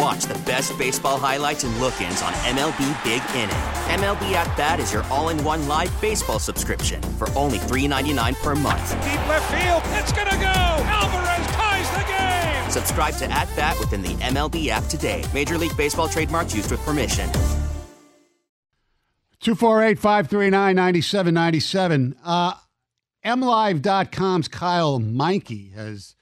And watch the best baseball highlights and look ins on MLB Big Inning. MLB At Bat is your all in one live baseball subscription for only $3.99 per month. Deep left field, it's going to go. Alvarez ties the game. Subscribe to At Bat within the MLB app today. Major League Baseball trademarks used with permission. 248 539 9797. Uh, MLive.com's Kyle Meinke has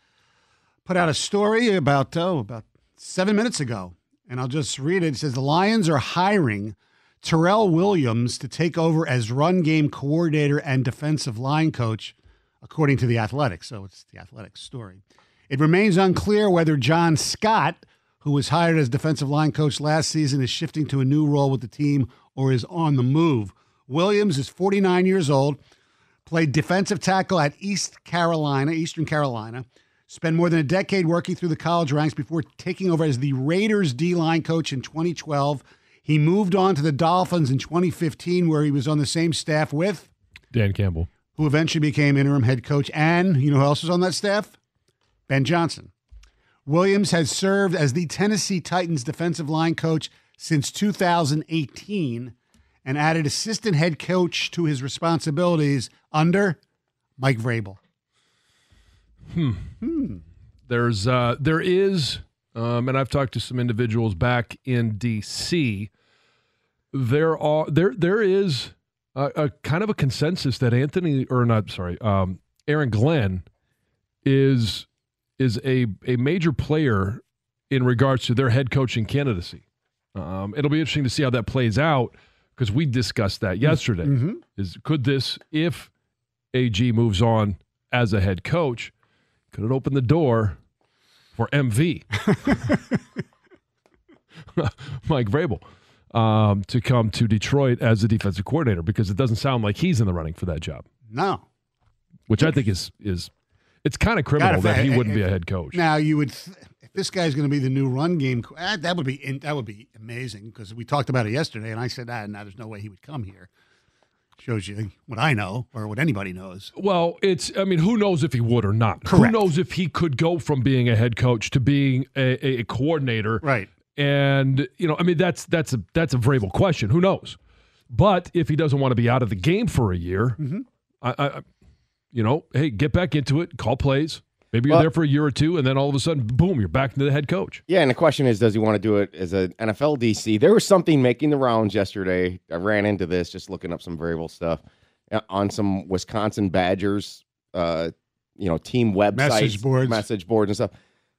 put out a story about, oh, about seven minutes ago. And I'll just read it. It says the Lions are hiring Terrell Williams to take over as run game coordinator and defensive line coach, according to the Athletic. So it's the Athletic story. It remains unclear whether John Scott, who was hired as defensive line coach last season, is shifting to a new role with the team or is on the move. Williams is 49 years old, played defensive tackle at East Carolina, Eastern Carolina, spent more than a decade working through the college ranks before taking over as the Raiders D line coach in 2012. He moved on to the Dolphins in 2015, where he was on the same staff with Dan Campbell, who eventually became interim head coach. And you know who else was on that staff? Ben Johnson. Williams has served as the Tennessee Titans defensive line coach since 2018 and added assistant head coach to his responsibilities under Mike Vrabel. Hmm. hmm. There's uh, there is, um, and I've talked to some individuals back in D.C. There are there there is a, a kind of a consensus that Anthony or not sorry, um, Aaron Glenn is is a a major player in regards to their head coaching candidacy. Um, it'll be interesting to see how that plays out because we discussed that yesterday. Mm-hmm. Is could this, if AG moves on as a head coach, could it open the door for MV, Mike Vrabel, um, to come to Detroit as the defensive coordinator? Because it doesn't sound like he's in the running for that job. No, which I think is is it's kind of criminal that he wouldn't be a head coach. Now you would. Th- if this guy's going to be the new run game, that would be that would be amazing because we talked about it yesterday, and I said, ah, now there's no way he would come here. Shows you what I know or what anybody knows. Well, it's I mean, who knows if he would or not? Correct. Who knows if he could go from being a head coach to being a, a coordinator? Right. And you know, I mean, that's that's a that's a Vrabel question. Who knows? But if he doesn't want to be out of the game for a year, mm-hmm. I, I, you know, hey, get back into it, call plays. Maybe you're well, there for a year or two, and then all of a sudden, boom, you're back into the head coach. Yeah, and the question is, does he want to do it as an NFL DC? There was something making the rounds yesterday. I ran into this just looking up some Vrabel stuff uh, on some Wisconsin Badgers, uh, you know, team websites, message boards, message boards, and stuff.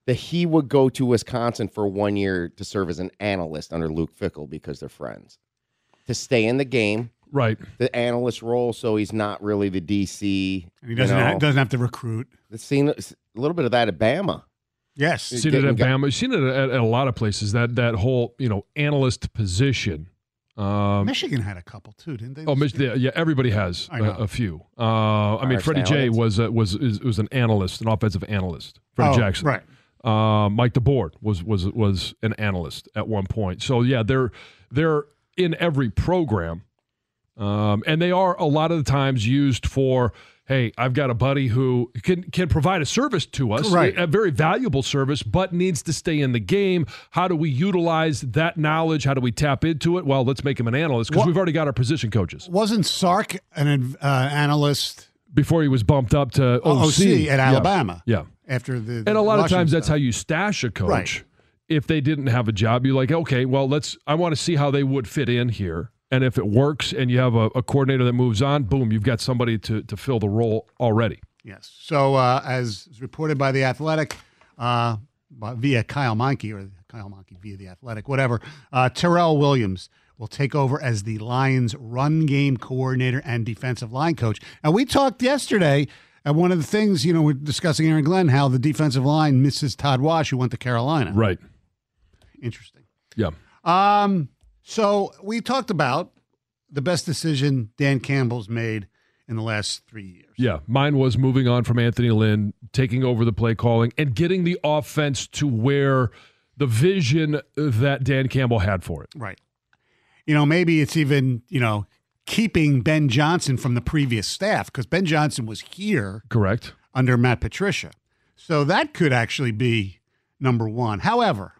That he would go to Wisconsin for one year to serve as an analyst under Luke Fickell because they're friends, to stay in the game right the analyst role so he's not really the dc and he doesn't you know? have, doesn't have to recruit I've seen a little bit of that at bama yes seen it at bama I've seen it at, at, a lot of places that that whole you know analyst position um, Michigan had a couple too, didn't they? Oh, Michigan, yeah, everybody has a, a, few. Uh, I mean, Freddie J was uh, was is, was an analyst, an offensive analyst. Freddie oh, Jackson, right? Uh, Mike DeBord was was was an analyst at one point. So yeah, they're they're in every program. Um, and they are a lot of the times used for, hey, I've got a buddy who can can provide a service to us, right. a, a, very valuable service, but needs to stay in the game. How do we utilize that knowledge? How do we tap into it? Well, let's make him an analyst because we've already got our position coaches. Wasn't Sark an uh, analyst before he was bumped up to OC, OC at Alabama? Yeah. yeah. After the, and a lot Washington of times stuff. that's how you stash a coach. Right. If they didn't have a job, you're like, okay, well, let's. I want to see how they would fit in here and if it works and you have a, a, coordinator that moves on, boom, you've got somebody to, to fill the role already. Yes. So, uh, as reported by The Athletic, uh, via Kyle Meinke or Kyle Meinke via the Athletic, whatever. Uh, Terrell Williams will take over as the Lions' run game coordinator and defensive line coach. And we talked yesterday. And one of the things, you know, we're discussing Aaron Glenn, how the defensive line misses Todd Wash, who went to Carolina. Right. Interesting. Yeah. Um, so we talked about the best decision Dan Campbell's made in the last three years. Yeah. Mine was moving on from Anthony Lynn, taking over the play calling, and getting the offense to where the vision that Dan Campbell had for it. Right. You know, maybe it's even, you know, keeping Ben Johnson from the previous staff because Ben Johnson was here. Correct. Under Matt Patricia. So that could actually be number one. However,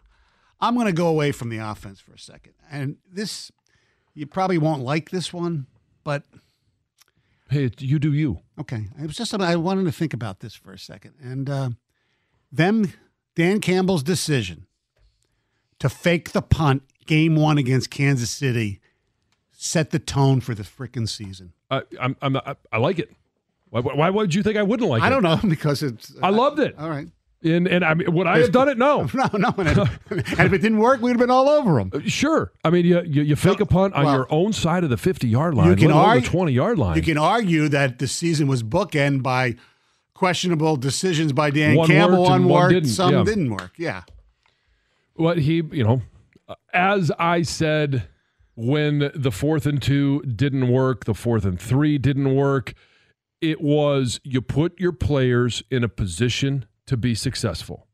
I'm going to go away from the offense for a second. And this, you probably won't like this one, but. Hey, you do you. Okay. It was just, I wanted to think about this for a second. And uh, them, Dan Campbell's decision to fake the punt game one against Kansas City set the tone for the freaking season. I, I'm, I'm, I, I like it. Why, why, would you think I wouldn't like I it? I don't know because it's. I loved it. All right. And and I mean, would I have done it? No, no, no. And, and if it didn't work, we'd have been all over them. Uh, sure. I mean, you you, you fake a punt on well, your own side of the fifty yard line, you can argue, the twenty yard line. You can argue that the season was bookend by questionable decisions by Dan one Campbell. Worked one worked, worked, some yeah. didn't work. Yeah. What he, you know, as I said when the fourth and two didn't work, the fourth and three didn't work. It was you put your players in a position to be successful.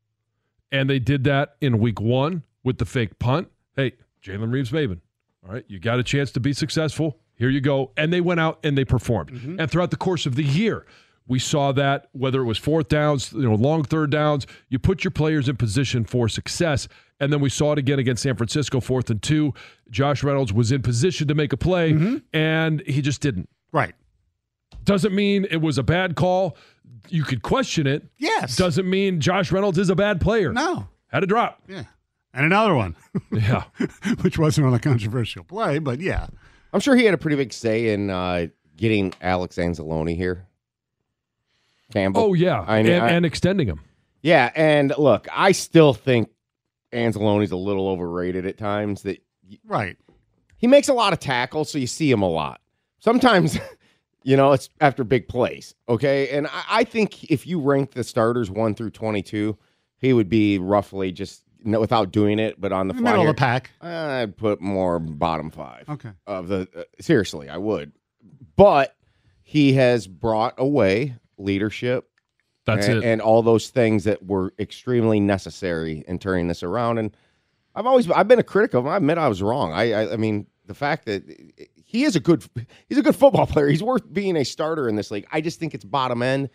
And they did that in week one with the fake punt. Hey, Jalen Reeves Maybin. All right, you got a chance to be successful. Here you go. And they went out and they performed. Mm-hmm. And throughout the course of the year, we saw that whether it was fourth downs, you know, long third downs, you put your players in position for success. And then we saw it again against San Francisco, fourth and two. Josh Reynolds was in position to make a play, mm-hmm. and he just didn't. Right. Doesn't mean it was a bad call. You could question it. Yes. Doesn't mean Josh Reynolds is a bad player. No. Had a drop. Yeah. And another one. yeah. Which wasn't on a controversial play, but yeah. I'm sure he had a pretty big say in uh, getting Alex Anzalone here. Campbell. Oh, yeah. I, and, I, and extending him. Yeah. And look, I still think Anzalone's a little overrated at times. That Right. He makes a lot of tackles, so you see him a lot. Sometimes. You know, it's after big plays. Okay. And I, I, think if you rank the starters one through 22, he would be roughly just without doing it, but on the, the fly. Middle here, of the pack. I'd put more bottom five. Okay. Of the, uh, seriously, I would. But he has brought away leadership. That's and, it. And all those things that were extremely necessary in turning this around. And I've always, I've been a critic of him. I admit I was wrong. I, I, I mean, the fact that he is a good he's a good football player. He's worth being a starter in this league. I just think it's bottom end.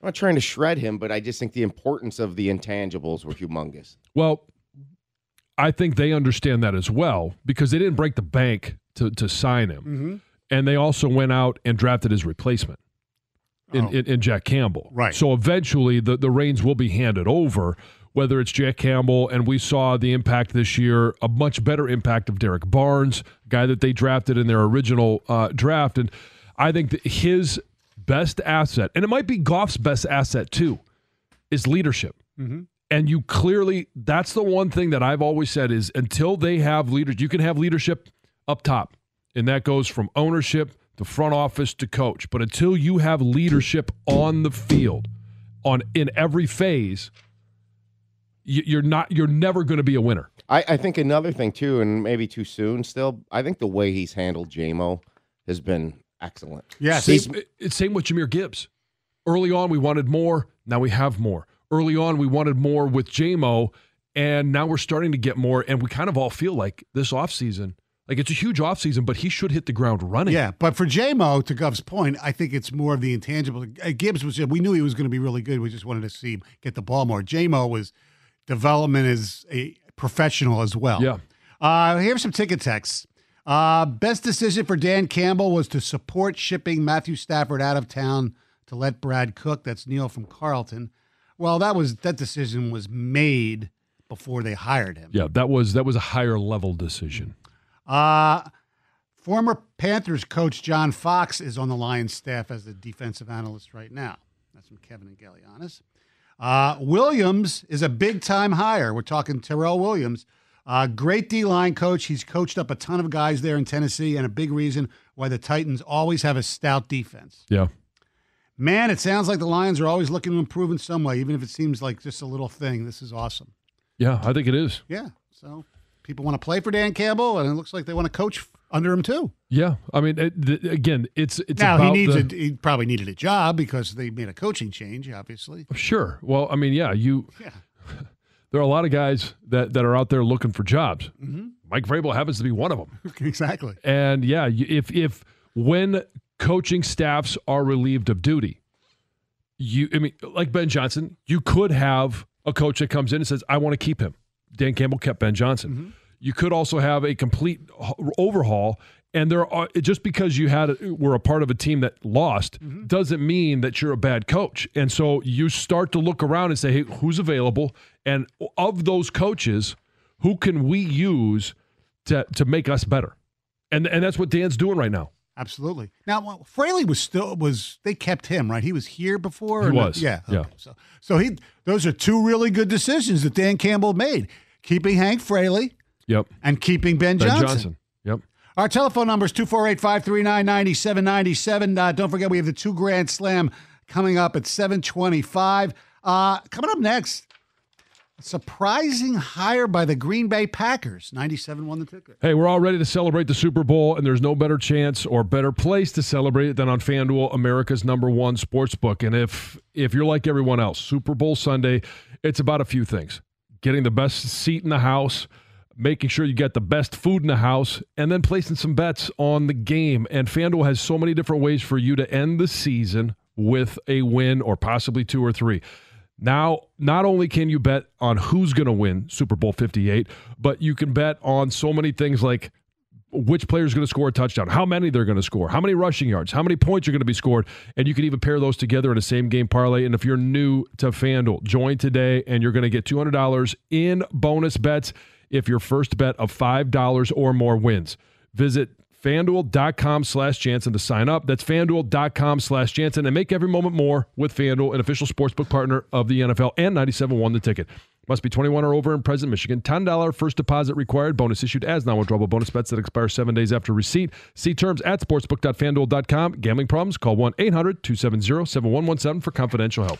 I'm not trying to shred him, but I just think the importance of the intangibles were humongous. Well, I think they understand that as well because they didn't break the bank to, to sign him. Mm-hmm. And they also went out and drafted his replacement in, Oh. in, in Jack Campbell. Right. So eventually the, the reins will be handed over whether it's Jack Campbell, and we saw the impact this year, a much better impact of Derrick Barnes, guy that they drafted in their original uh, draft. And I think that his best asset, and it might be Goff's best asset too, is leadership. Mm-hmm. And you clearly, that's the one thing that I've always said is until they have leaders, you can have leadership up top, and that goes from ownership to front office to coach. But until you have leadership on the field, on in every phase, you're not you're never going to be a winner. I, I, think another thing too, and maybe too soon still. I think the way he's handled JMO has been excellent. Yeah, same, it's same with Jahmyr Gibbs. Early on, we wanted more. Now we have more. Early on, we wanted more with JMO, and now we're starting to get more. And we kind of all feel like this offseason, like it's a huge offseason, but he should hit the ground running. Yeah, but for JMO, to Gov's point, I think it's more of the intangible. Uh, Gibbs was, we knew he was going to be really good. We just wanted to see him get the ball more. JMO was development as a professional as well. Yeah. Uh, here's some ticket texts. Uh, best decision for Dan Campbell was to support shipping Matthew Stafford out of town to let Brad cook. That's Neil from Carlton. Well, that was that decision was made before they hired him. Yeah, that was that was a higher level decision. Uh former Panthers coach John Fox is on the Lions staff as the defensive analyst right now. That's from Kevin and Gallianis. Uh, Williams is a big time hire. We're talking Terrell Williams. Uh, great D line coach. He's coached up a ton of guys there in Tennessee, and a big reason why the Titans always have a stout defense. Yeah. Man, it sounds like the Lions are always looking to improve in some way, even if it seems like just a little thing. This is awesome. Yeah, I think it is. Yeah. So people want to play for Dan Campbell, and it looks like they want to coach under him too. Yeah, I mean, it, the, again, it's it's now he needs the, a he probably needed a job because they made a coaching change, obviously. Sure. Well, I mean, yeah, you. Yeah. There are a lot of guys that that are out there looking for jobs. Mm-hmm. Mike Vrabel happens to be one of them. exactly. And yeah, if if when coaching staffs are relieved of duty, you I mean, like Ben Johnson, you could have a coach that comes in and says, "I want to keep him." Dan Campbell kept Ben Johnson. You could also have a complete overhaul. And there are just because you had were a part of a team that lost mm-hmm. doesn't mean that you're a bad coach. And so you start to look around and say, "Hey, who's available?" And of those coaches, who can we use to to make us better? And and that's what Dan's doing right now. Absolutely. Now, Fraley was still was they kept him right. He was here before. He was, Yeah. yeah. okay. So so he those are two really good decisions that Dan Campbell made: keeping Hank Fraley Yep. and keeping Ben, Ben Johnson. Johnson. Yep. Our telephone number is 248 539 9797. Uh, Don't forget, we have the two Grand Slam coming up at 725. Uh, coming up next, surprising hire by the Green Bay Packers. 97 won the ticket. Hey, we're all ready to celebrate the Super Bowl, and there's no better chance or better place to celebrate it than on FanDuel, America's number one sports book. And if if you're like everyone else, Super Bowl Sunday, it's about a few things: getting the best seat in the house, making sure you get the best food in the house, and then placing some bets on the game. And FanDuel has so many different ways for you to end the season with a win or possibly two or three. Now, not only can you bet on who's going to win Super Bowl 58, but you can bet on so many things like which player is going to score a touchdown, how many they're going to score, how many rushing yards, how many points are going to be scored, and you can even pair those together in a same game parlay. And if you're new to FanDuel, join today and you're going to get $200 in bonus bets if your first bet of $5 or more wins. Visit fanduel.com slash Jansen to sign up. That's fanduel.com slash Jansen and make every moment more with FanDuel, an official sportsbook partner of the NFL and 97 won the ticket. Must be 21 or over in present Michigan. $10 first deposit required. Bonus issued as non-withdrawable bonus bets that expire seven days after receipt. See terms at sportsbook.fanduel.com. Gambling problems? Call 1-800-270-7117 for confidential help.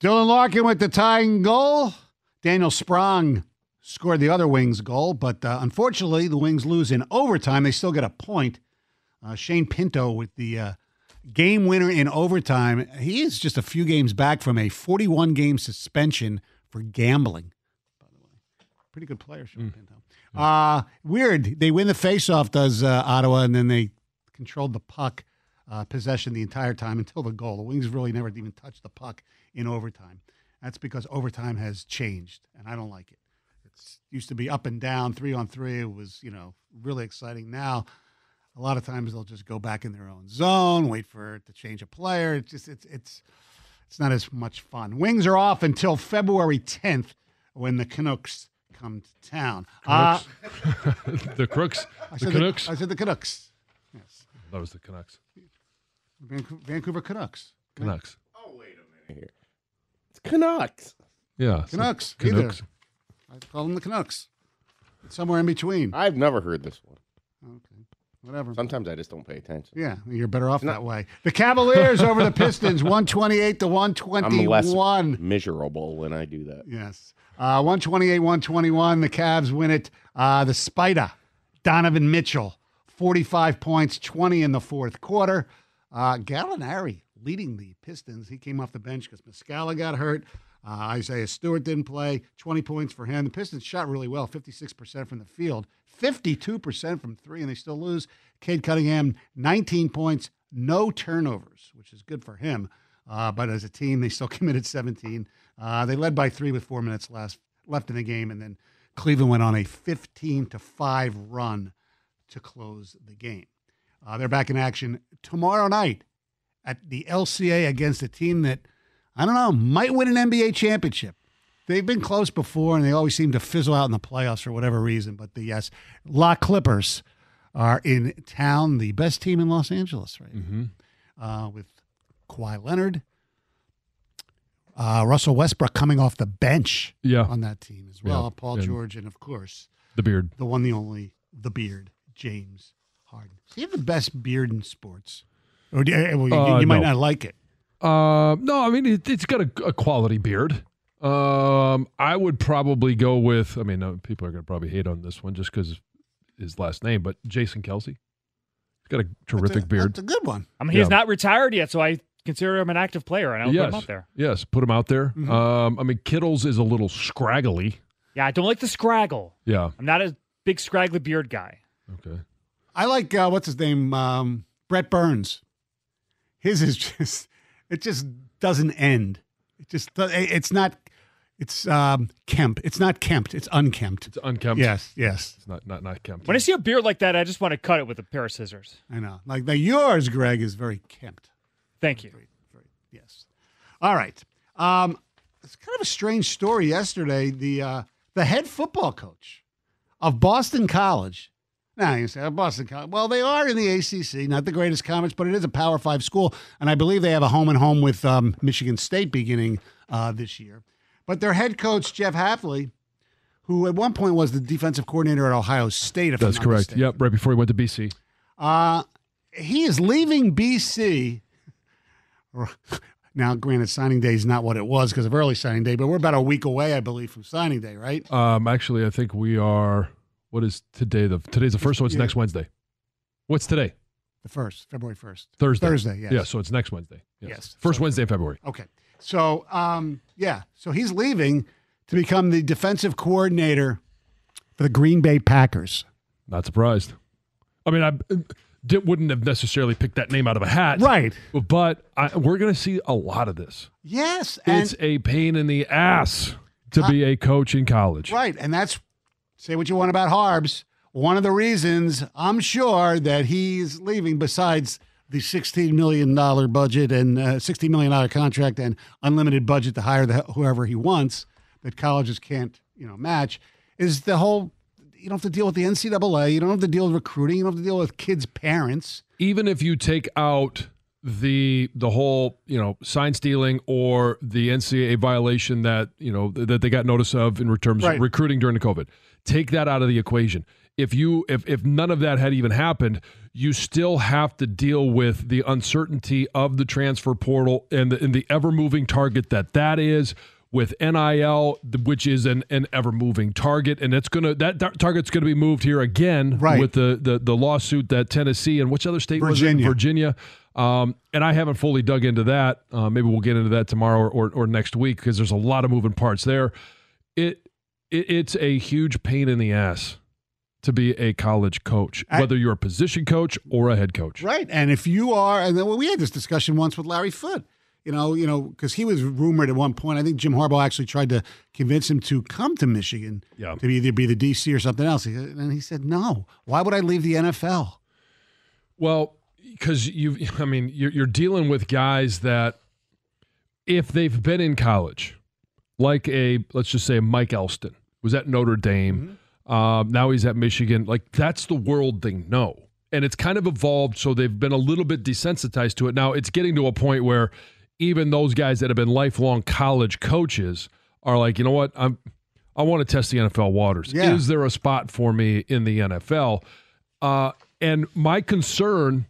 Dylan Larkin with the tying goal. Daniel Sprong scored the other Wings goal, but uh, unfortunately, the Wings lose in overtime. They still get a point. Uh, Shane Pinto with the uh, game winner in overtime. He is just a few games back from a 41 game suspension for gambling. By the way, pretty good player, Shane Pinto. Uh, weird. They win the faceoff, does uh, Ottawa, and then they controlled the puck uh, possession the entire time until the goal. The Wings really never even touched the puck in overtime. That's because overtime has changed, and I don't like it. It's used to be up and down, three on three. It was, you know, really exciting. Now, a lot of times they'll just go back in their own zone, wait for it to change a player. It's just it's it's it's not as much fun. Wings are off until February 10th when the Canucks come to town. Uh, the Crooks, I the said Canucks. I said the Canucks. Yes, that was the Canucks. Vancouver, Canucks. Canucks. Canucks. It's Canucks. Yeah. so Canucks. Canucks. Either. I call them the Canucks. It's somewhere in between. I've never heard this one. Okay, whatever. Sometimes I just don't pay attention. Yeah, you're better off that way. The Cavaliers over the Pistons, 128 to I'm 121. less miserable when I do that. Yes. Uh, 128, 121. The Cavs win it. Uh, the Spider, Donovan Mitchell, 45 points, 20 in the fourth quarter. Uh, Gallinari leading the Pistons. He came off the bench because Muscala got hurt. Uh, Isaiah Stewart didn't play. 20 points for him. The Pistons shot really well, 56% from the field, 52% from three, and they still lose. Cade Cunningham, 19 points, no turnovers, which is good for him. Uh, but as a team, they still committed 17. Uh, they led by three with four minutes last, left in the game, and then Cleveland went on a 15 to five run to close the game. Uh, they're back in action tomorrow night at the LCA against a team that I don't know might win an NBA championship. They've been close before, and they always seem to fizzle out in the playoffs for whatever reason. But the yes, La Clippers are in town, the best team in Los Angeles right now, uh, with Kawhi Leonard, uh, Russell Westbrook coming off the bench Yeah. on that team as well. Yeah. Paul And- George, and of course, The beard. the one, the only, the beard, James Harden. Does he have the best beard in sports? Or do you, well, you, Uh, you might no. not like it. Uh, no, I mean it, it's got a, a quality beard. Um, I would probably go with. I mean, uh, people are going to probably hate on this one just because his last name, but Jason Kelce. He's got a terrific That's a, beard. That's a good one. I mean, he's Yeah. not retired yet, so I consider him an active player, and I'll yes, put him up there. yes, put him out there. Mm-hmm. Um, I mean, Kittle's is a little scraggly. Yeah, I don't like the scraggle. Yeah. I'm not a big scraggly beard guy. Okay. I like uh, what's his name, um, Brent Burns. His is just it just doesn't end. It just do- it's not. It's um, Kemp. It's not Kempt. It's unkempt. It's unkempt. Yes, yes, It's not not not kempt. When I see a beard like that, I just want to cut it with a pair of scissors. I know. Like the yours, Greg, is very kempt. Thank you. Yes. All right. Um, it's kind of a strange story yesterday. The uh, the head football coach of Boston College. Now you say oh, Boston College. Well, they are in the ACC, not the greatest conference, but it is a Power Five school, and I believe they have a home and home with um, Michigan State beginning uh, this year. But their head coach Jeff Hafley, who at one point was the defensive coordinator at Ohio State, if That's correct. mistaken. Yep. Right before he went to BC. Uh, he is leaving BC. Now, granted, signing day is not what it was because of early signing day, but we're about a week away, I believe, from signing day, right? Um, actually, I think we are. What is today? The today's the first, so it's Yeah. next Wednesday. What's today? The first, February first, Thursday. Thursday, yes. Yeah, so it's next Wednesday. Yes. First So- Wednesday in February. Okay, so um, yeah, so he's leaving to become the defensive coordinator for the Green Bay Packers. Not surprised. I mean, I did, wouldn't have necessarily picked that name out of a hat. Right. But I, we're going to see a lot of this. Yes, and it's a pain in the ass to be a coach in college. Right. And that's say what you want about Harbs. One of the reasons I'm sure that he's leaving, besides the $16 million budget and uh, $16 million contract and unlimited budget to hire the, whoever he wants that colleges can't, you know, match, is the whole you don't have to deal with the NCAA. You don't have to deal with recruiting. You don't have to deal with kids' parents. Even if you take out the the whole you know sign stealing or the NCAA violation that you know that they got notice of in terms Right. of recruiting during the COVID, take that out of the equation. If you if if none of that had even happened, you still have to deal with the uncertainty of the transfer portal and the, and the ever moving target that that is with NIL, which is an, an ever moving target, and it's gonna that tar- target's gonna be moved here again Right. with the, the the lawsuit that Tennessee and which other state Virginia. was it? Virginia. Um, and I haven't fully dug into that. Uh, maybe we'll get into that tomorrow or, or, or next week because there's a lot of moving parts there. It, it it's a huge pain in the ass to be a college coach, whether you're a position coach or a head coach. Right. And if you are, and then well, we had this discussion once with Larry Foote, you know, you know, because he was rumored at one point. I think Jim Harbaugh actually tried to convince him to come to Michigan Yeah. to either be the DC or something else. And he said, no. Why would I leave the NFL? Well, because you, I mean, you're, you're dealing with guys that, if they've been in college, like a let's just say Mike Elston was at Notre Dame, um, now he's at Michigan. Like that's the world they know, and it's kind of evolved. So they've been a little bit desensitized to it. Now it's getting to a point where even those guys that have been lifelong college coaches are like, you know what, I'm. I want to test the NFL waters. Yeah. Is there a spot for me in the NFL? Uh, and my concern,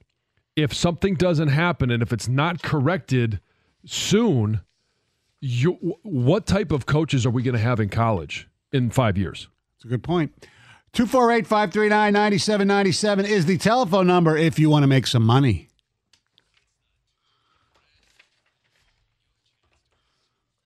if something doesn't happen and if it's not corrected soon, you, what type of coaches are we going to have in college in five years? It's a good point. 248 539 9797 is the telephone number if you want to make some money.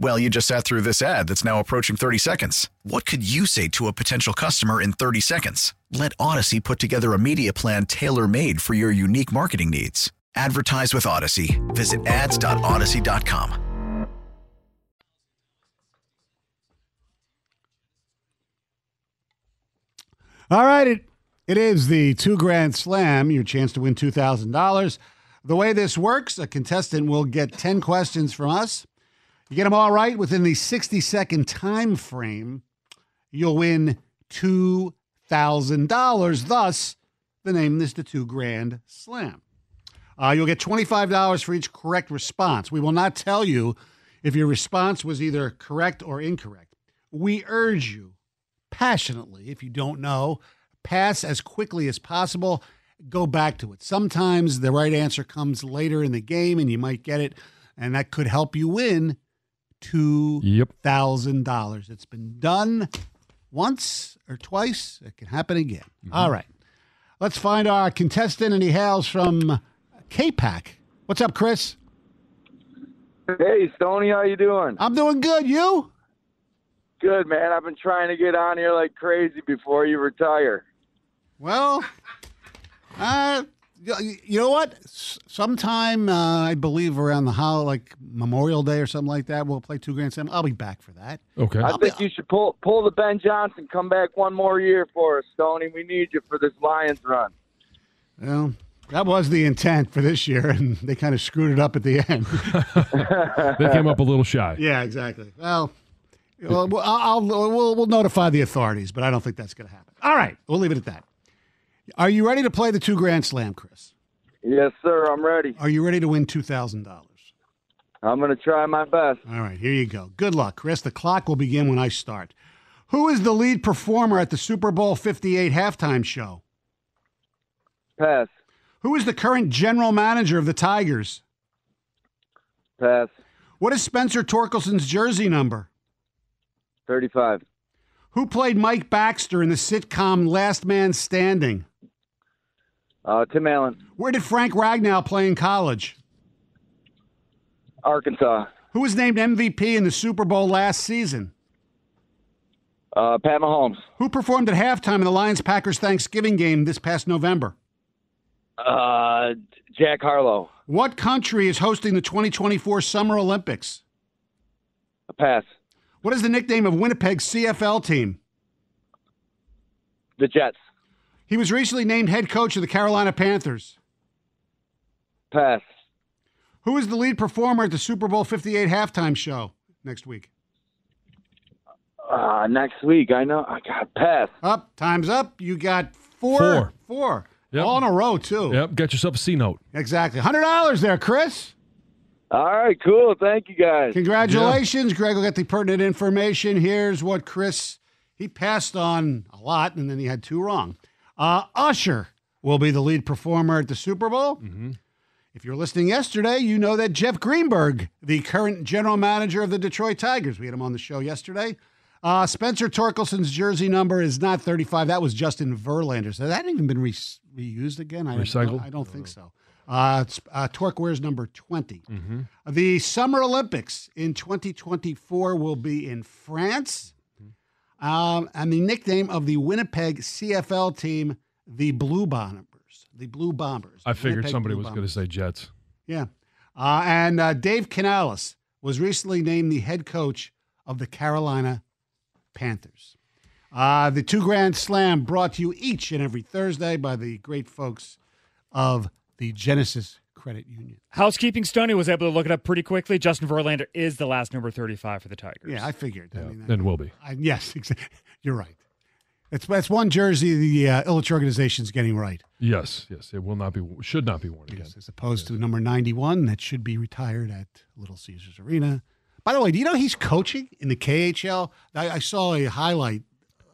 Well, you just sat through this ad that's now approaching 30 seconds. What could you say to a potential customer in 30 seconds? Let Audacy put together a media plan tailor made for your unique marketing needs. Advertise with Audacy. Visit ads.audacy.com. All right, it, it is the two grand slam, your chance to win $2,000. The way this works, a contestant will get 10 questions from us. You get them all right within the 60 second time frame, you'll win $2,000. Thus, the name is the two grand slam. Uh, you'll get $25 for each correct response. We will not tell you if your response was either correct or incorrect. We urge you passionately, if you don't know, pass as quickly as possible. Go back to it. Sometimes the right answer comes later in the game and you might get it, and that could help you win $2,000. It's been done once or twice. It can happen again. All right. Let's find our contestant, and he hails from K-Pac. What's up, Chris? Hey, Stoney, how you doing? I'm doing good. You? Good, man. I've been trying to get on here like crazy before you retire. Well, uh, y- you know what? S- Sometime uh, I believe around the how like Memorial Day or something like that, we'll play two grand slam. I'll be back for that. Okay. I think you should pull pull the Ben Johnson, come back one more year for us, Stoney. We need you for this Lions run. Well, that was the intent for this year, and they kind of screwed it up at the end. They came up a little shy. yeah, exactly. Well, well, well, I'll, I'll we'll, we'll notify the authorities, but I don't think that's going to happen. All right, we'll leave it at that. Are you ready to play the two grand slam, Chris? Yes, sir. I'm ready. Are you ready to win two thousand dollars? I'm going to try my best. All right, here you go. Good luck, Chris. The clock will begin when I start. Who is the lead performer at the Super Bowl 58 halftime show? Pass. Who is the current general manager of the Tigers? Pass. What is Spencer Torkelson's jersey number? 35. Who played Mike Baxter in the sitcom Last Man Standing? Uh, Tim Allen. Where did Frank Ragnow play in college? Arkansas. Who was named MVP in the Super Bowl last season? Uh, Pat Mahomes. Who performed at halftime in the Lions Packers Thanksgiving game this past November? Uh, Jack Harlow. What country is hosting the 2024 Summer Olympics? A Pass. What is the nickname of Winnipeg's CFL team? The Jets. He was recently named head coach of the Carolina Panthers. Pass. Who is the lead performer at the Super Bowl 58 halftime show next week? Uh, next week. I know. I got pass. Up, time's up. You got four. Four. Four. Yep. All in a row, too. Yep. Get yourself a C note. Exactly. $100 there, Chris. All right, cool. Thank you, guys. Congratulations. Greg will get the pertinent information. Here's what Chris, he passed on a lot, and then he had two wrong. Uh, Usher will be the lead performer at the Super Bowl. Mm-hmm. If you're listening yesterday, you know that Jeff Greenberg, the current general manager of the Detroit Tigers, we had him on the show yesterday. Uh, Spencer Torkelson's jersey number is not 35. That was Justin Verlander. So that hadn't even been re- reused again. I Recycled? I don't think so. Uh, uh, Torque wears number 20. Mm-hmm. The Summer Olympics in 2024 will be in France. Um, and the nickname of the Winnipeg CFL team, the Blue Bombers. The Blue Bombers. I figured Winnipeg somebody Blue was going to say Jets. Yeah. Uh, and uh, Dave Canales was recently named the head coach of the Carolina Panthers. Uh, the two grand slam brought to you each and every Thursday by the great folks of the Genesis Credit Union. Housekeeping Stoney was able to look it up pretty quickly. Justin Verlander is the last number 35 for the Tigers. Yeah, I figured. I mean, and will be. I, yes, exactly. You're right. It's that's one jersey the uh, Ilitch is getting right. Yes, yes. It will not be, should not be worn again. Yes, as opposed to number 91 that should be retired at Little Caesars Arena. By the way, do you know he's coaching in the KHL? I, I saw a highlight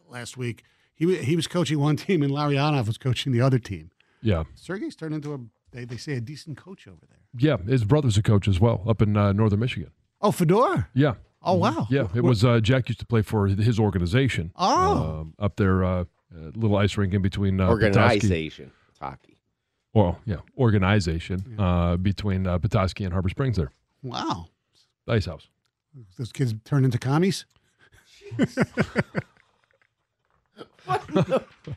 last week. He he was coaching one team, and Larionov was coaching the other team. Yeah. Sergey's turned into a they, they say a decent coach over there. Yeah. His brother's a coach as well up in uh, northern Michigan. Oh, Fedor. Yeah. Oh wow. Yeah. It was uh, Jack used to play for his organization. Oh. Um, up there, uh, uh, little ice rink in between uh, Petoskey. Organization. hockey. Well, yeah, organization uh, between uh, Petoskey and Harbor Springs there. Wow. Ice house. Those kids turn into commies?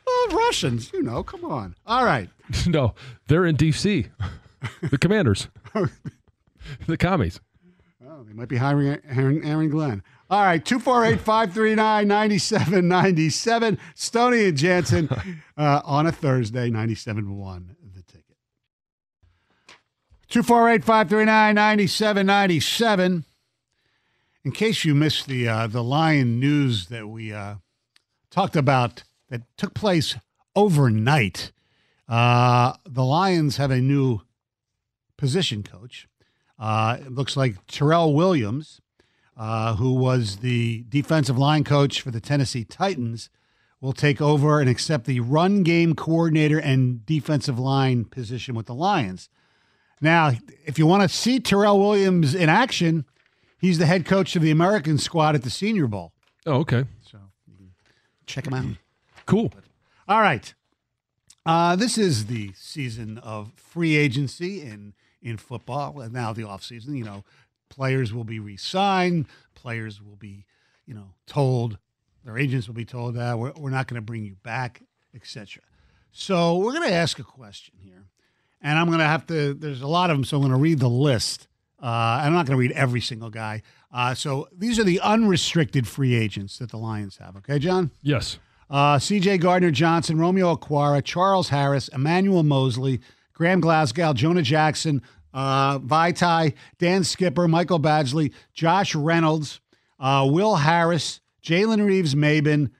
oh, Russians, you know, come on. All right. no, they're in D.C. the Commanders, the commies. Oh, they might be hiring Aaron, Aaron Glenn. All right, 248 539 9797. Stoney and Jansen uh, on a Thursday, 97 1. The ticket. 248 539 9797. In case you missed the, uh, the Lion news that we uh, talked about that took place overnight, uh, the Lions have a new position coach. Uh, it looks like Terrell Williams, uh, who was the defensive line coach for the Tennessee Titans, will take over and accept the run game coordinator and defensive line position with the Lions. Now, if you want to see Terrell Williams in action, he's the head coach of the American squad at the Senior Bowl. Oh, okay. So check him out. Cool. All right. Uh, this is the season of free agency in in football, and now the offseason. You know, players will be re-signed. Players will be, you know, told their agents will be told that we're, we're not going to bring you back, etc. So we're going to ask a question here, and I'm going to have to. There's a lot of them, so I'm going to read the list. Uh, I'm not going to read every single guy. Uh, so these are the unrestricted free agents that the Lions have. Okay, John. Yes. Uh, C.J. Gardner Johnson, Romeo Okwara, Charles Harris, Emmanuel Moseley, Graham Glasgow, Jonah Jackson, uh, Vaitai, Dan Skipper, Michael Badgley, Josh Reynolds, uh, Will Harris, Jalen Reeves Maybin,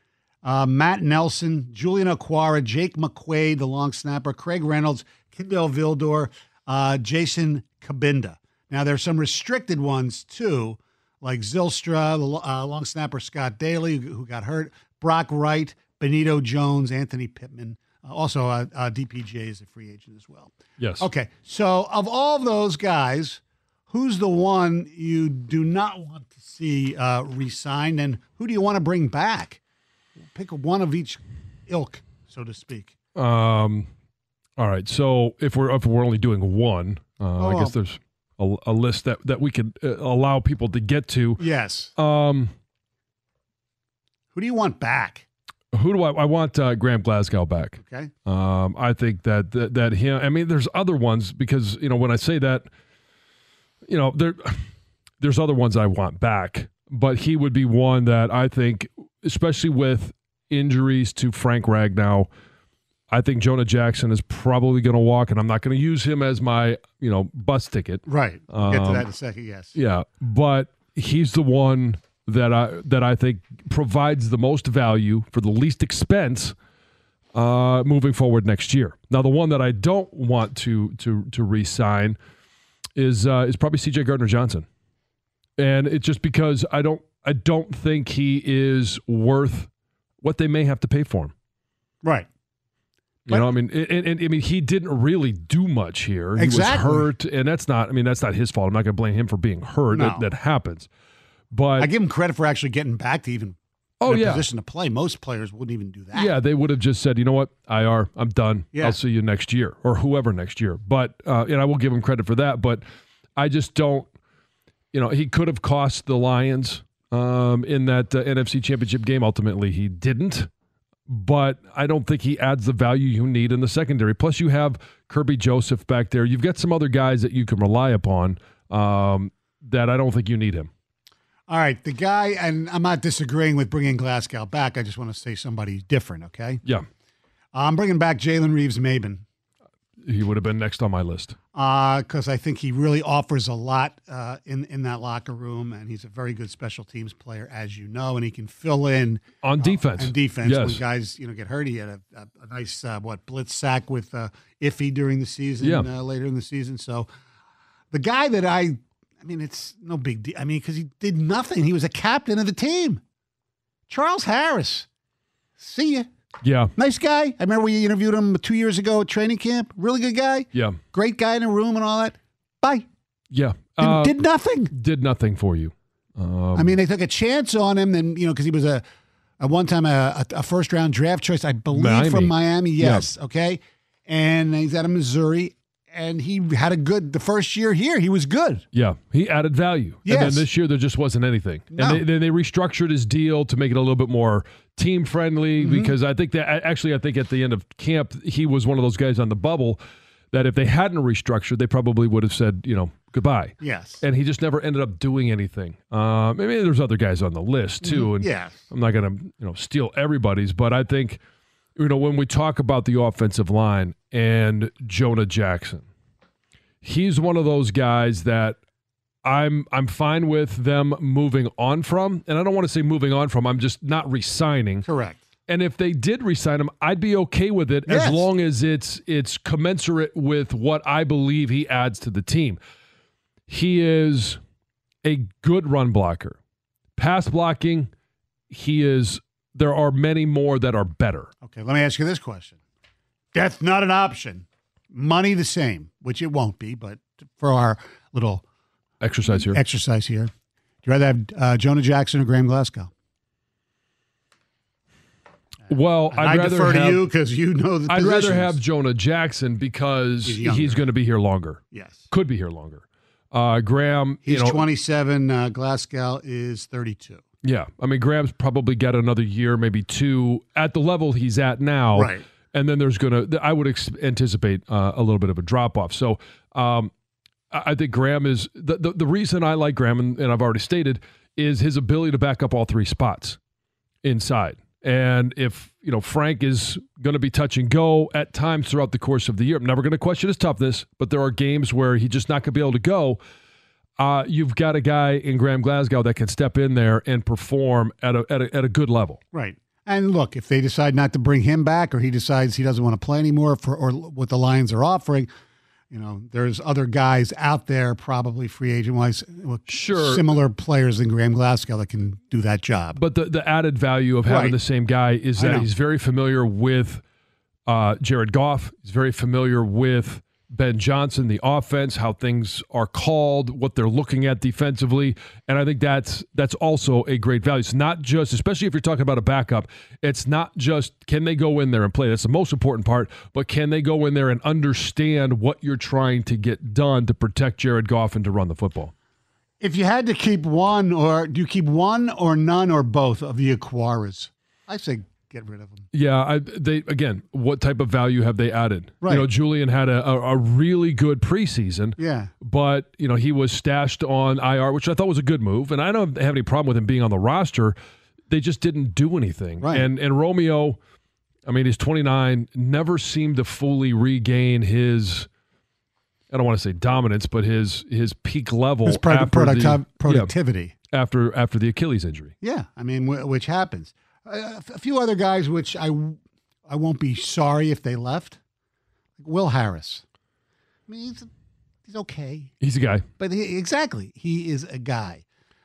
uh, Matt Nelson, Julian Okwara, Jake McQuaide, the long snapper, Craig Reynolds, Kindle Vildor, uh, Jason Cabinda. Now, there are some restricted ones too, like Zylstra, the uh, long snapper Scott Daly, who got hurt, Brock Wright, Benito Jones, Anthony Pittman. Uh, also, uh, uh, DPJ is a free agent as well. Yes. Okay. So, of all those guys, who's the one you do not want to see uh, re-signed, and who do you want to bring back? Pick one of each ilk, so to speak. Um. All right. So if we're if we're only doing one, uh, Oh, I guess there's a, a list that that we could uh, allow people to get to. Yes. Um. Who do you want back? Who do I? I want uh, Graham Glasgow back. Okay. Um, I think that, that that him. I mean, there's other ones because you know when I say that, you know there, there's other ones I want back, but he would be one that I think, especially with injuries to Frank Ragnow, I think Jonah Jackson is probably going to walk, and I'm not going to use him as my you know bus ticket. Right. We'll get to Um, that in a second. Yes. Yeah, but he's the one that I that I think provides the most value for the least expense uh, moving forward next year. Now, the one that I don't want to to to re-sign is uh, is probably C.J. Gardner Johnson, and it's just because I don't I don't think he is worth what they may have to pay for him. Right. You know, I mean, and, and, I mean, he didn't really do much here. Exactly. He was hurt, and that's not. I mean, that's not his fault. I'm not going to blame him for being hurt. No. That, that happens. But I give him credit for actually getting back to even Oh, yeah. position to play. Most players wouldn't even do that. yeah, they would have just said, you know what, IR, I'm done. Yeah. I'll see you next year, or whoever next year. But uh, and I will give him credit for that. But I just don't. You know, he could have cost the Lions um, in that uh, NFC Championship game. Ultimately, he didn't. But I don't think he adds the value you need in the secondary. Plus, you have Kerby Joseph back there. You've got some other guys that you can rely upon. Um, that I don't think you need him. All right, the guy, and I'm not disagreeing with bringing Glasgow back. I just want to say somebody different. Okay, Yeah, I'm bringing back Jalen Reeves Maybin he would have been next on my list. because I think he really offers a lot uh, in in that locker room, and he's a very good special teams player, as you know, and he can fill in On defense. and defense when guys you know get hurt. He had a, a, a nice uh, what blitz sack with uh, Iffy during the season, Yeah. uh, later in the season. So the guy that I, I mean, it's no big deal. I mean, because he did nothing. He was a captain of the team. Charles Harris. See ya. Yeah, Nice guy. I remember we interviewed him two years ago at training camp. Really good guy. yeah, Great guy in the room and all that. Bye. yeah. Did, Uh, did nothing. did nothing for you. Um, I mean, they took a chance on him, and you know, because he was a at one time a, a, a first round draft choice, I believe Miami. from Miami. Yes, okay. and he's out of Missouri, and he had a good the first year here. He was good. Yeah, he added value. Yes. And then this year there just wasn't anything. No. And they, then they restructured his deal to make it a little bit more team friendly Mm-hmm. because I think that actually I think at the end of camp he was one of those guys on the bubble that if they hadn't restructured they probably would have said you know goodbye. Yes. And he just never ended up doing anything. Um, maybe there's other guys on the list too, and Mm-hmm. Yes. I'm not going to you know steal everybody's, but I think you know when we talk about the offensive line and Jonah Jackson, he's one of those guys that I'm I'm fine with them moving on from, and I don't want to say moving on from. I'm just not resigning. Correct. And if they did resign him, I'd be okay with it Yes. as long as it's it's commensurate with what I believe he adds to the team. He is a good run blocker. Pass blocking, he is there are many more that are better. Okay, let me ask you this question. Death not an option. Money the same, which it won't be, but for our little Exercise here. exercise here, do you rather have uh, Jonah Jackson or Graham Glasgow? Well, I'd I rather defer to have, you because you know the I'd rather have Jonah Jackson because He's he's, going to be here longer. Yes. Could be here longer. Uh, Graham, He's you know, 27. Uh, Glasgow is 32. Yeah, I mean Graham's probably got another year, maybe two, at the level he's at now. Right. And then there's gonna, I would ex- anticipate uh, a little bit of a drop off. So um, I I think Graham is the, the the reason I like Graham, and, and I've already stated, is his ability to back up all three spots inside. And if you know Frank is going to be touch and go at times throughout the course of the year, I'm never going to question his toughness, but there are games where he's just not going to be able to go uh, you've got a guy in Graham Glasgow that can step in there and perform at a, at a, at a good level. Right. And look, if they decide not to bring him back or he decides he doesn't want to play anymore for or what the Lions are offering, you know, there's other guys out there, probably free agent wise, with Sure. similar players than Graham Glasgow that can do that job. But the, the added value of having Right. the same guy is that he's very familiar with uh, Jared Goff. He's very familiar with Ben Johnson, the offense, how things are called, what they're looking at defensively, and I think that's that's also a great value. It's not just, especially if you're talking about a backup, it's not just can they go in there and play. That's the most important part, but can they go in there and understand what you're trying to get done to protect Jared Goff and to run the football. If you had to keep one, or do you keep one or none or both of the Okwaras? I say get rid of them. Yeah, I, they again, what type of value have they added? Right. You know, Julian had a, a, a really good preseason. Yeah. But, you know, he was stashed on IR, which I thought was a good move. And I don't have any problem with him being on the roster. They just didn't do anything. Right. And and Romeo, I mean, he's 29, never seemed to fully regain his I don't want to say dominance, but his his peak level His pro- after the- productiv- yeah, productivity. after after the Achilles injury. Yeah, I mean, wh- which happens. A few other guys, which I, I won't be sorry if they left. Like Will Harris. I mean, he's, he's okay, He's a guy. but he, exactly, he is a guy.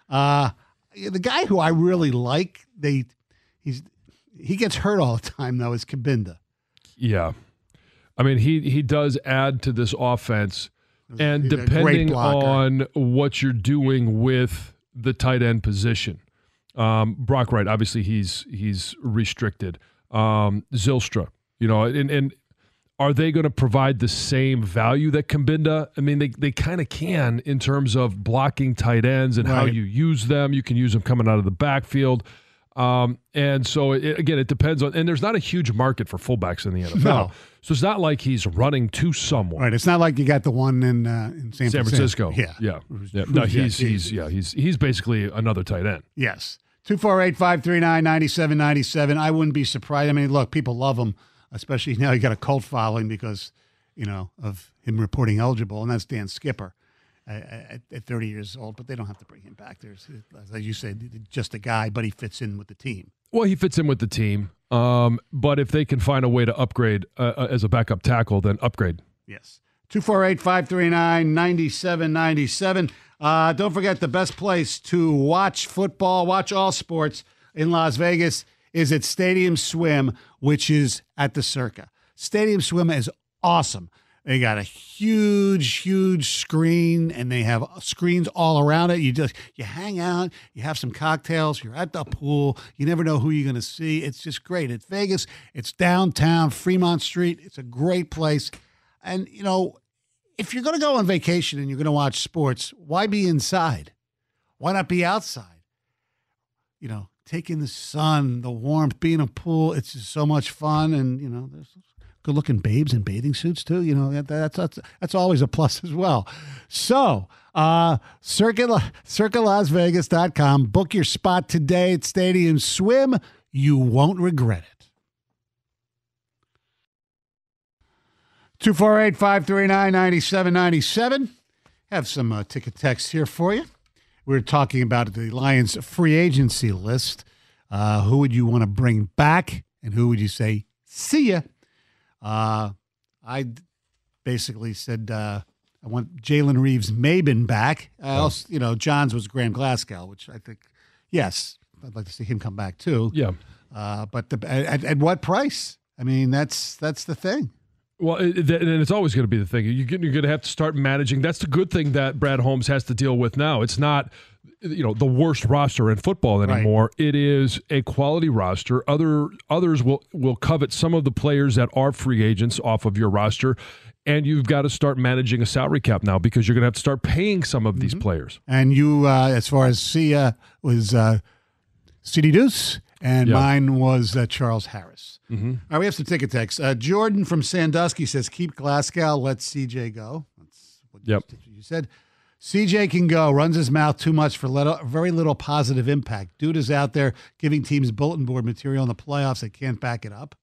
Uh, the guy who I really like, they, he's, he gets hurt all the time though. Is Cabinda. Yeah. I mean, he he does add to this offense, and He's depending on what you're doing with the tight end position, um, Brock Wright, obviously he's he's restricted. Um, Zylstra, you know, and and are they going to provide the same value that Cabinda? I mean, they they kind of can in terms of blocking tight ends and how you use them. You can use them coming out of the backfield. Um, and so it, again, it depends on, and there's not a huge market for fullbacks in the NFL. No. So it's not like he's running to someone. Right. It's not like you got the one in uh, in San, San Francisco. Yeah. Yeah. Yeah. No, yeah, he's, he's, yeah, he's, he's basically another tight end. Yes. 248 539 9797. I wouldn't be surprised. I mean, look, people love him, especially now he got a cult following because, you know, of him reporting eligible, and that's Dan Skipper at, at 30 years old. But they don't have to bring him back. There's, as you said, just a guy, but he fits in with the team. Well, he fits in with the team. Um, but if they can find a way to upgrade uh, uh, as a backup tackle, then upgrade. Yes. 248 539 9797. Uh, don't forget the best place to watch football, watch all sports in Las Vegas is at Stadium Swim, which is at the Circa. Stadium Swim is awesome. They got a huge, huge screen, and they have screens all around it. You just you hang out, you have some cocktails, you're at the pool. You never know who you're going to see. It's just great. It's Vegas. It's downtown Fremont Street. It's a great place, and you know, if you're going to go on vacation and you're going to watch sports, why be inside? Why not be outside? You know, taking the sun, the warmth, being in a pool. It's just so much fun, and you know, there's good looking babes in bathing suits too. You know that, that's that's that's always a plus as well. So, uh, Circa CircaLasVegas.com. Book your spot today at Stadium Swim. You won't regret it. 248 539 9797. Have some uh, ticket text here for you. We are talking about the Lions free agency list. Uh, who would you want to bring back, and who would you say, see ya? Uh, I basically said uh, I want Jalen Reeves Maybin back. I also, you know, Johns was Graham Glasgow, which I think, yes, I'd like to see him come back too. Yeah. Uh, but the, at, at what price? I mean, that's that's the thing. Well, and it's always going to be the thing. You're going to have to start managing. That's the good thing that Brad Holmes has to deal with now. It's not, you know, the worst roster in football anymore. Right. It is a quality roster. Other others will will covet some of the players that are free agents off of your roster, and you've got to start managing a salary cap now because you're going to have to start paying some of mm-hmm. these players. And you, uh, as far as Sia was, uh, CD Deuce and yep. mine was uh, Charles Harris. Mm-hmm. All right, we have some ticket text. Uh, Jordan from Sandusky says, "Keep Glasgow, let CJ go." That's what yep. you, said. CJ can go. Runs his mouth too much for little, very little positive impact. Dude is out there giving teams bulletin board material in the playoffs that can't back it up.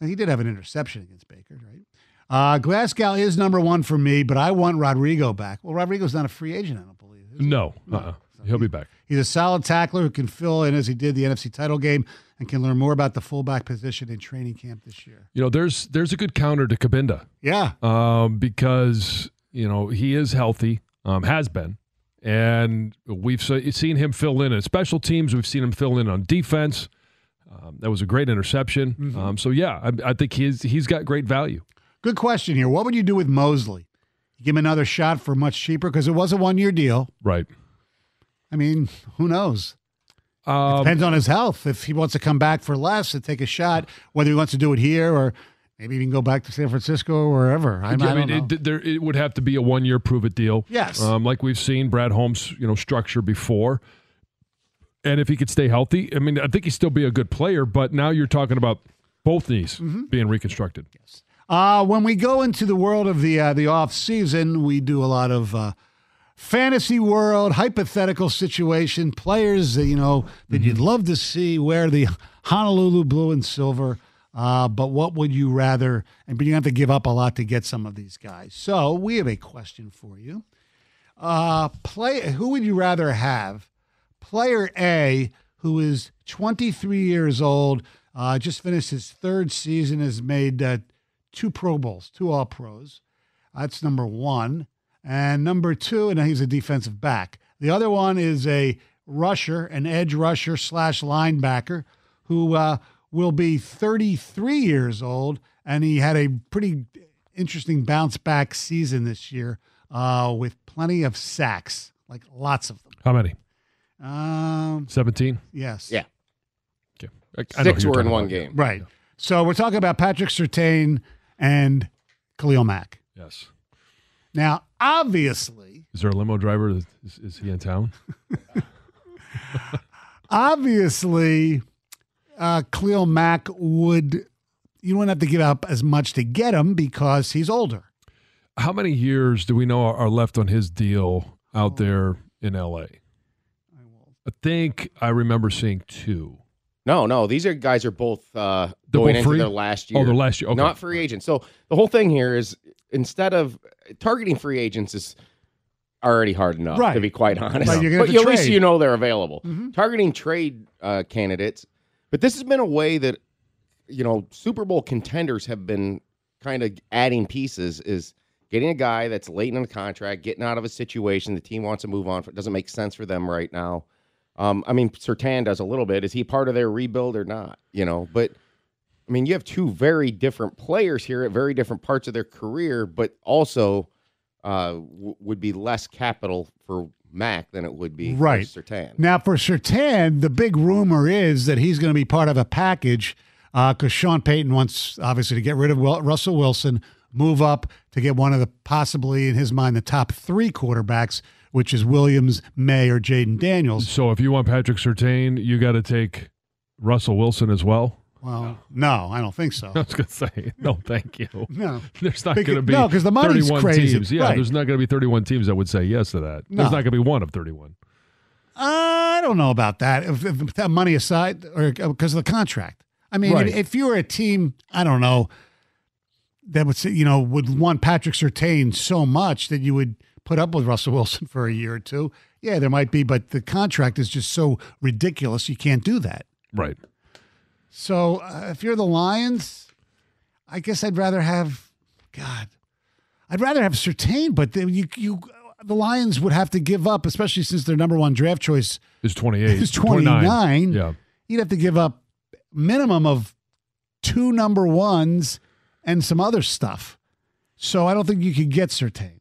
And he did have an interception against Baker, right? Uh, Glasgow is number one for me, but I want Rodrigo back. Well, Rodrigo's not a free agent, I don't believe. No, uh-uh. so he'll be back. He's a solid tackler who can fill in as he did the NFC title game and can learn more about the fullback position in training camp this year. You know, there's there's a good counter to Cabinda. Yeah. Um, because, you know, he is healthy, um, has been. And we've seen him fill in at special teams. We've seen him fill in on defense. Um, that was a great interception. Mm-hmm. Um, so yeah, I, I, think he's he's got great value. Good question here. What would you do with Moseley? give him another shot for much cheaper because it was a one year deal. Right. I mean, who knows? Um, depends on his health. If he wants to come back for less and take a shot, whether he wants to do it here or maybe even go back to San Francisco or wherever. I, yeah, I mean, it, there, it would have to be a one year prove it deal. Yes. Um, like we've seen Brad Holmes, you know, structure before. And if he could stay healthy, I mean, I think he'd still be a good player. But now you're talking about both knees mm-hmm. being reconstructed. Yes. Uh, when we go into the world of the uh, the off season, we do a lot of uh, fantasy world, hypothetical situation, players that you know that mm-hmm. you'd love to see wear the Honolulu blue and silver. Uh, but what would you rather? And but you have to give up a lot to get some of these guys. So we have a question for you. Uh, play. Who would you rather have? Player A, who is 23 years old, uh, just finished his third season, has made uh, two Pro Bowls, two All Pros. That's number one. And number two, and he's a defensive back. The other one is a rusher, an edge rusher slash linebacker who uh, will be 33 years old. And he had a pretty interesting bounce back season this year uh, with plenty of sacks, like lots of them. How many? Um, 17? Yes. Yeah. Okay. I, Six were in one about. game. Right. So we're talking about Patrick Surtain and Khalil Mack. Yes. Now, obviously, is there a limo driver? Is, is he in town? obviously, uh, Khalil Mack would. You wouldn't have to give up as much to get him because he's older. How many years do we know are left on his deal out there in L.A.? I think I remember seeing two. No, no, these are guys are both uh, going both into their last year. Oh, their last year, okay. not free agents. So the whole thing here is instead of targeting free agents is already hard enough, right. to be quite honest. Right, but at least you know they're available. Mm-hmm. Targeting trade uh, candidates, but this has been a way that you know Super Bowl contenders have been kind of adding pieces. Is getting a guy that's late in the contract, getting out of a situation the team wants to move on. For, it doesn't make sense for them right now. Um, I mean, Surtain does a little bit. Is he part of their rebuild or not? You know, but I mean, you have two very different players here at very different parts of their career, but also uh, w- would be less capital for Mack than it would be Right. for Surtain. Now, for Surtain, the big rumor is that he's going to be part of a package because Sean Payton wants, obviously, to get rid of Wil- Russell Wilson, move up to get one of the possibly, in his mind, the top three quarterbacks, which is Williams, Maye, or Jayden Daniels. So if you want Patrick Surtain, you got to take Russell Wilson as well. Well, no, I don't think so. I was going to say, no, thank you. No. There's not going to be no, 'cause the money's 31 crazy. teams. Yeah, Right. there's not going to be 31 teams that would say yes to that. No. There's not going to be one of 31. Uh, I don't know about that. If, if that money aside, or uh, because of the contract. I mean, Right. if, if you were a team, I don't know, that would say, you know would want Patrick Surtain so much that you would put up with Russell Wilson for a year or two. Yeah, there might be, but the contract is just so ridiculous, you can't do that. Right. So uh, if you're the Lions, I guess I'd rather have God. I'd rather have Surtain, but then you you the Lions would have to give up, especially since their number one draft choice Is 28. is 29. Yeah. You'd have to give up minimum of two number ones and some other stuff. So I don't think you could get Surtain.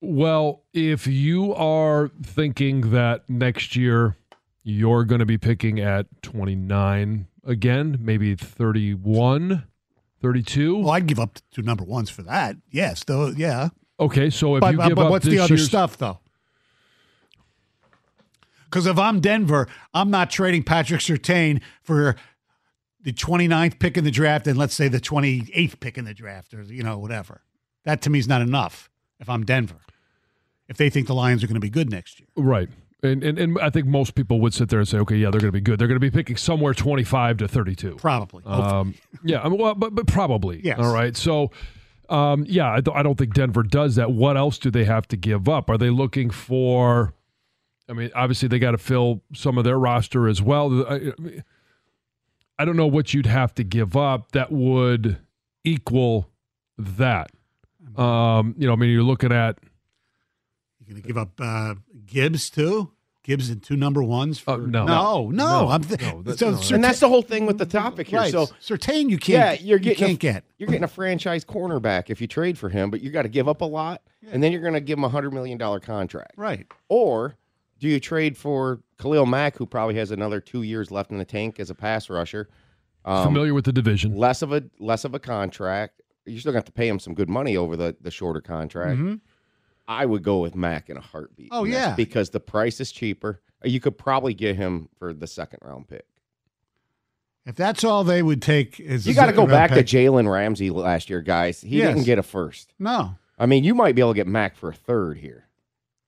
Well, if you are thinking that next year you're going to be picking at 29 again, maybe 31, 32. Well, I'd give up two number ones for that. Yes, though. Yeah. Okay, so if but you uh, give but up what's the other stuff though? Because if I'm Denver, I'm not trading Patrick Surtain for the 29th pick in the draft and let's say the 28th pick in the draft or you know whatever. That to me is not enough. If I'm Denver, if they think the Lions are going to be good next year, Right. And, and and I think most people would sit there and say, okay, yeah, they're going to be good. They're going to be picking somewhere 25 to 32. probably. Um, yeah, I mean, well, but but probably. Yes. All right. So, um, yeah, I, don't- I don't think Denver does that. What else do they have to give up? Are they looking for? I mean, obviously they got to fill some of their roster as well. I, I don't know what you'd have to give up that would equal that. Um, you know, I mean, you're looking at you're going to give up uh, Gibbs too. Gibbs and two number ones. For, Uh, no. no, no. No. I'm th- No, that- so no. Surtain- and that's the whole thing with the topic here. right. So Surtain, you can't. you're getting you can't get. You're getting a franchise cornerback if you trade for him, but you got to give up a lot, and then you're going to give him a hundred million dollar contract. Right. Or do you trade for Khalil Mack, who probably has another two years left in the tank as a pass rusher? Um, familiar with the division. less of a less of a contract. You're still got to have to pay him some good money over the the shorter contract. Mhm. I would go with Mack in a heartbeat. Oh, yeah. because the price is cheaper. You could probably get him for the second round pick. If that's all they would take, is You got to go back round to. Jalen Ramsey last year, guys. He Yes. didn't get a first. No, I mean, you might be able to get Mack for a third here.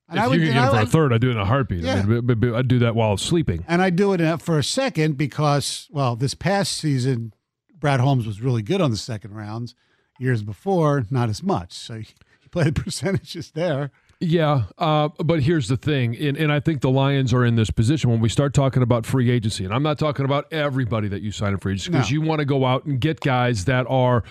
and if I would, you could get him I for a third, I'd do it in a heartbeat. Yeah. I mean, b- b- I'd do that while sleeping. and I'd do it uh, for a second because, well, this past season, Brad Holmes was really good on the second rounds. Years before, not as much. So you play the percentages there. Yeah, uh, but here's the thing, and, and I think the Lions are in this position when we start talking about free agency, and I'm not talking about everybody that you sign in free agency because No. you want to go out and get guys that are,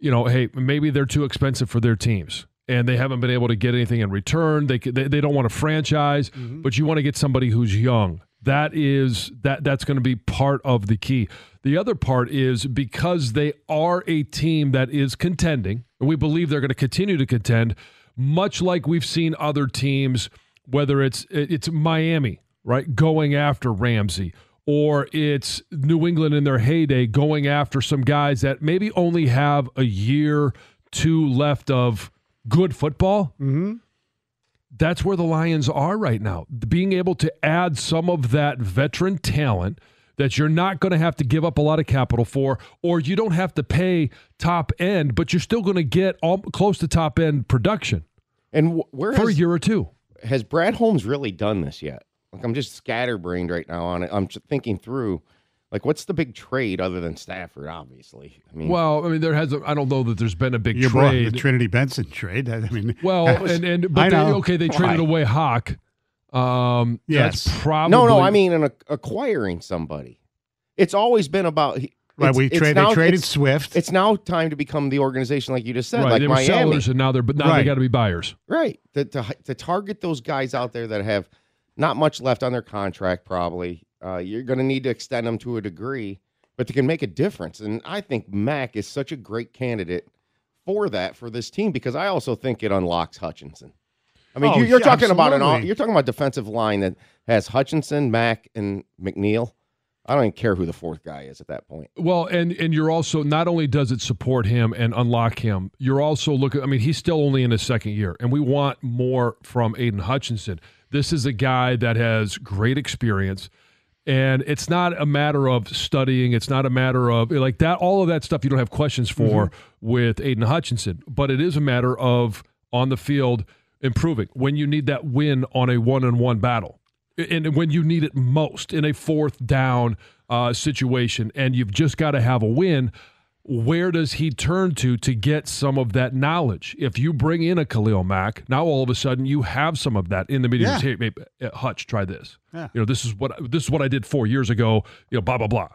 you know, hey, maybe they're too expensive for their teams. And they haven't been able to get anything in return. They they, they don't want to franchise, but you want to get somebody who's young. That is that that's going to be part of the key. The other part is because they are a team that is contending, and we believe they're going to continue to contend, much like we've seen other teams, whether it's it's Miami, right, going after Ramsey, or it's New England in their heyday going after some guys that maybe only have a year, two left of good football. Mm-hmm. That's where the Lions are right now. Being able to add some of that veteran talent that you're not going to have to give up a lot of capital for, or you don't have to pay top end, but you're still going to get all, close to top end production And where for a year or two. has Brad Holmes really done this yet? Like I'm just scatterbrained right now on it. I'm just thinking through, like, what's the big trade other than Stafford? Obviously, I mean, Well, I mean, there has. A, I don't know that there's been a big You brought the. Trinity Benson trade. I mean, well, was- and and but they, know. okay, they traded Why? away Hawk. Um, Yes. that's probably no, no, I mean, in a, acquiring somebody. It's always been about. right. We it's trade, now- they traded it's- Swift. It's now time to become the organization, like you just said, right. like they were Miami. sellers, and now they're but now they got to be buyers. Right. To, to to target those guys out there that have not much left on their contract, probably. Uh, you're going to need to extend them to a degree, but they can make a difference. And I think Mack is such a great candidate for that for this team because I also think it unlocks Hutchinson. I mean, Oh, you, you're yeah, talking about an you're talking about defensive line that has Hutchinson, Mack, and McNeil. I don't even care who the fourth guy is at that point. Well, and and you're also not only does it support him and unlock him, you're also looking. I mean, he's still only in his second year, and we want more from Aiden Hutchinson. This is a guy that has great experience, and it's not a matter of studying. It's not a matter of like that. All of that stuff you don't have questions for with Aiden Hutchinson, but it is a matter of on the field improving when you need that win on a one-on-one battle and when you need it most in a fourth down uh, situation, and you've just got to have a win, where does he turn to to get some of that knowledge? If you bring in a Khalil Mack, now all of a sudden you have some of that in the media. Yeah. Hey, hey, uh, Hutch, try this. Yeah. You know, this is what this is what I did four years ago. You know, blah blah blah.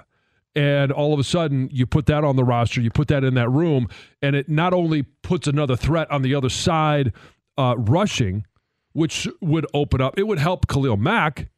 And all of a sudden, you put that on the roster, you put that in that room, and it not only puts another threat on the other side uh, rushing, which would open up, it would help Khalil Mack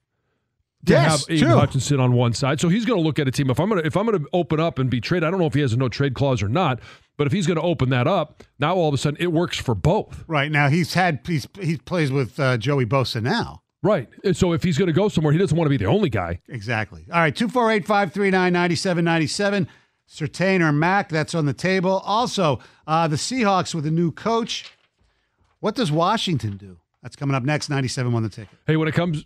to Yes, have Aiden. Hutchinson on one side. So he's going to look at a team. If I'm going to if I'm going to open up and be traded, I don't know if he has a no trade clause or not. But if he's going to open that up, now all of a sudden it works for both. Right now, he's had he's he plays with uh, Joey Bosa now. Right. And so if he's going to go somewhere, he doesn't want to be the only guy. Exactly. All right, 248 539 9797. Surtain or Mack, that's on the table. Also, uh, the Seahawks with a new coach. What does Washington do? That's coming up next. 97 on the ticket. Hey, when it comes